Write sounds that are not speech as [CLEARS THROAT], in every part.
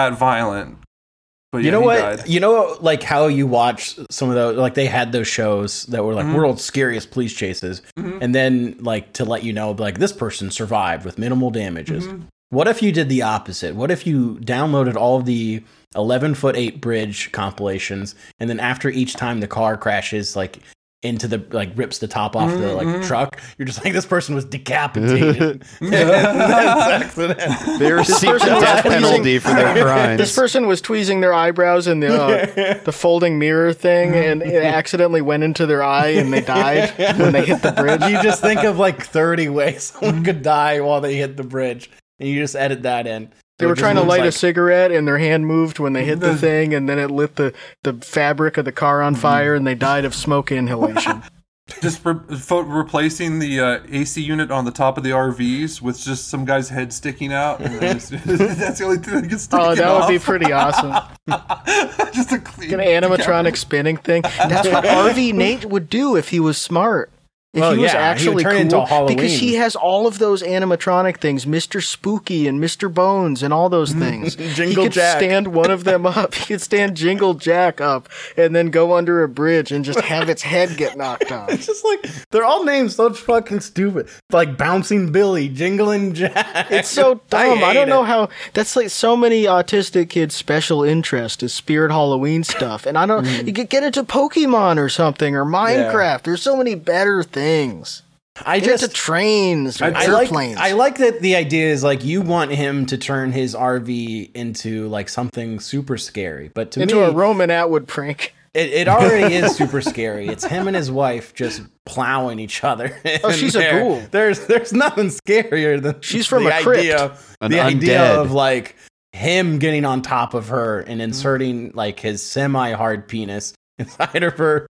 that violent. But you yeah, know what? died. You know, like how you watch some of those, like they had those shows that were like Mhm. world's scariest police chases, Mhm. and then like to let you know, like this person survived with minimal damages. Mhm. What if you did the opposite? What if you downloaded all of the 11 foot 8 bridge compilations, and then after each time the car crashes, like into the like rips the top off the like Mhm. truck, you're just like this person was decapitated. [LAUGHS] That's accident. They received a person death penalty for their [LAUGHS] crimes. This person was tweezing their eyebrows in the uh, [LAUGHS] the folding mirror thing, and it accidentally went into their eye, and they died when they hit the bridge. you just think of like 30 ways someone could die while they hit the bridge, and you just edit that in. They were trying to looks light a cigarette, and their hand moved when they hit the thing, and then it lit the, the fabric of the car on fire, and they died of smoke inhalation. [LAUGHS] Just re- fo- replacing the uh, AC unit on the top of the RVs with just some guy's head sticking out. And then just- [LAUGHS] that's the only thing that gets sticking Oh, that would be pretty awesome. [LAUGHS] just a clean An animatronic spinning thing. That's what RV Nate would do if he was smart. If Well, he was yeah, actually turn cool, because he has all of those animatronic things, Mr. Spooky and Mr. Bones and all those [LAUGHS] things. he Jingle could Jack. stand one of them [LAUGHS] up. He could stand Jingle Jack up and then go under a bridge and just have its head get knocked off. It's just like they're all names so fucking stupid. Like bouncing Billy, jingling Jack. It's so [LAUGHS] dumb. I, hate don't know how. That's like so many autistic kids' special interest is Spirit Halloween stuff, and I don't. Mm. You could get into Pokemon or something or Minecraft. There's so many better things. I Get into just trains, or I like airplanes. I like that the idea is like you want him to turn his RV into like something super scary, but to into me a Roman Atwood prank. it, it [LAUGHS] already is super scary. It's him and his wife just plowing each other. [LAUGHS] Oh, in she's a ghoul. There's there's nothing scarier than She's from the a crypt. idea, An the idea undead. of like him getting on top of her Mm-hmm. and inserting like his semi hard penis [LAUGHS] inside of her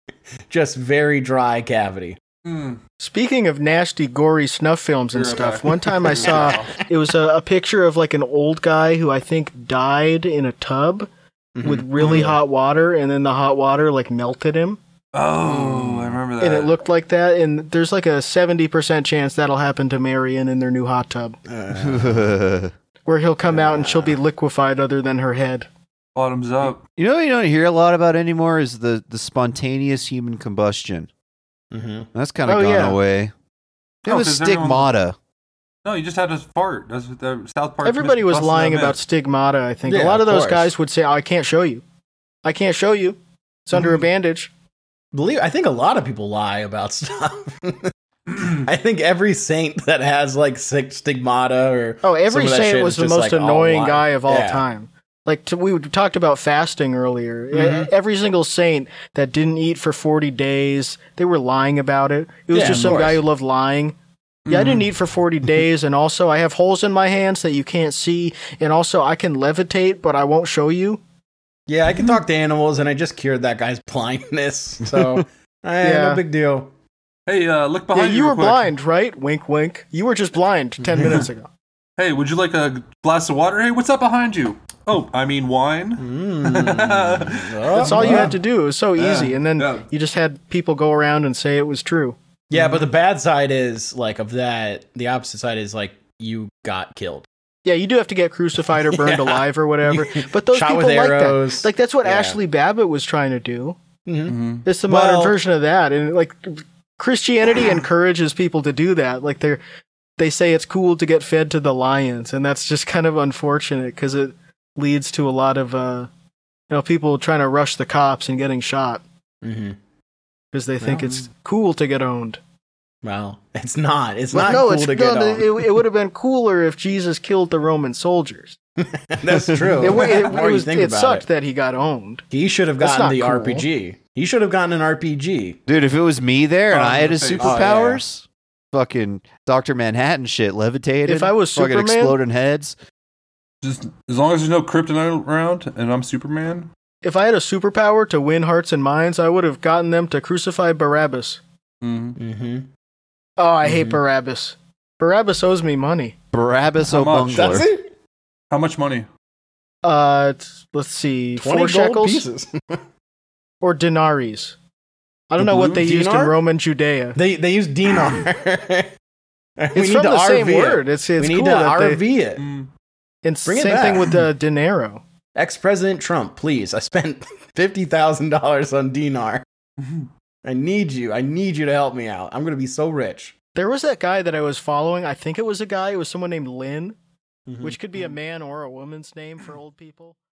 just very dry cavity. Hmm. Speaking of nasty, gory snuff films and You're stuff, one time I [LAUGHS] saw it was a, a picture of like an old guy who I think died in a tub Mm-hmm. with really yeah. hot water, and then the hot water like melted him. Oh, I remember that. and it looked like that. And there's like a 70% chance that'll happen to Marion in their new hot tub, [LAUGHS] where he'll come out and she'll be liquefied other than her head. bottoms up. you know what you don't hear a lot about anymore is the, the spontaneous human combustion. Mm-hmm. That's kind of Oh, gone yeah. away. It Oh, was 'cause everyone- stigmata. No, you just had to fart. That's what the South Park. Everybody was lying about stigmata, I think. a lot of of those course. guys would say, oh, I can't show you. I can't show you. It's under a Mm-hmm. bandage. Believe I think a lot of people lie about [LAUGHS] stuff. I think every saint that has like sick stigmata or Oh, every some of that saint was the most like, annoying guy of all Yeah. time. Like to, we talked about fasting earlier. Mhm. Every single saint that didn't eat for forty days, they were lying about it. It was Yeah, just some guy who loved lying. Yeah, I didn't eat for 40 [LAUGHS] days, and also I have holes in my hands that you can't see, and also I can levitate, but I won't show you. Yeah, I can talk to animals, and I just cured that guy's [LAUGHS] blindness. So, [LAUGHS] eh, Yeah. no big deal. Hey, uh, look Yeah, behind you real were quick. blind, right? Wink, wink. You were just blind 10 minutes ago. Hey, would you like a glass of water? Hey, what's up behind you? Oh, I mean wine. Mm. [LAUGHS] That's all you had to do. It was so easy, and then Yeah. you just had people go around and say it was true. Yeah, but the bad side is like of that. The opposite side is like you got killed. Yeah, you do have to get crucified or burned [LAUGHS] Yeah. alive or whatever. [LAUGHS] But those Shot people with like arrows. that. Like that's what Yeah. Ashli Babbitt was trying to do. Mhm. It's the modern version of that, and like Christianity [CLEARS THROAT] encourages people to do that. Like they're they say it's cool to get fed to the lions, and that's just kind of unfortunate because it leads to a lot of uh, you know people trying to rush the cops and getting shot Mhm. because they think Well, it's cool to get owned. Well, it's not. It's Well, not no, cool it's to no, get on. it, it would have been cooler if Jesus killed the Roman soldiers. [LAUGHS] That's true. It, wa- it, [LAUGHS] it you was, think it about sucked it. that he got owned. He should have gotten the cool. RPG. He should have gotten an RPG. Dude, if it was me there and Oh, I had his the face. superpowers, fucking Dr. Manhattan shit, levitated. If I was fucking Superman- exploding heads. Just as long as there's no kryptonite around and I'm Superman. If I had a superpower to win hearts and minds, I would have gotten them to crucify Barabbas. Mm. Mm-hmm. Oh, I hate Mhm. Barabbas. Barabbas owes me money. Barabbas How much? O'Bungler. That's it. How much money? Uh, let's see, Twenty four gold shekels pieces. [LAUGHS] or denaries. I don't The know what blue they used in? Roman Judea. they they use dinar. [LAUGHS] we It's need from to the same it. word. It's it's we need cool to that they- RV it. Mm. It's Bring same thing with the dinero. Ex President Trump, please. I spent [LAUGHS] fifty thousand dollars on dinar. I need you. I need you to help me out. I'm gonna be so rich. There was that guy that I was following. I think it was a guy. It was someone named Lynn, Mhm. which could be a man or a woman's name for old people.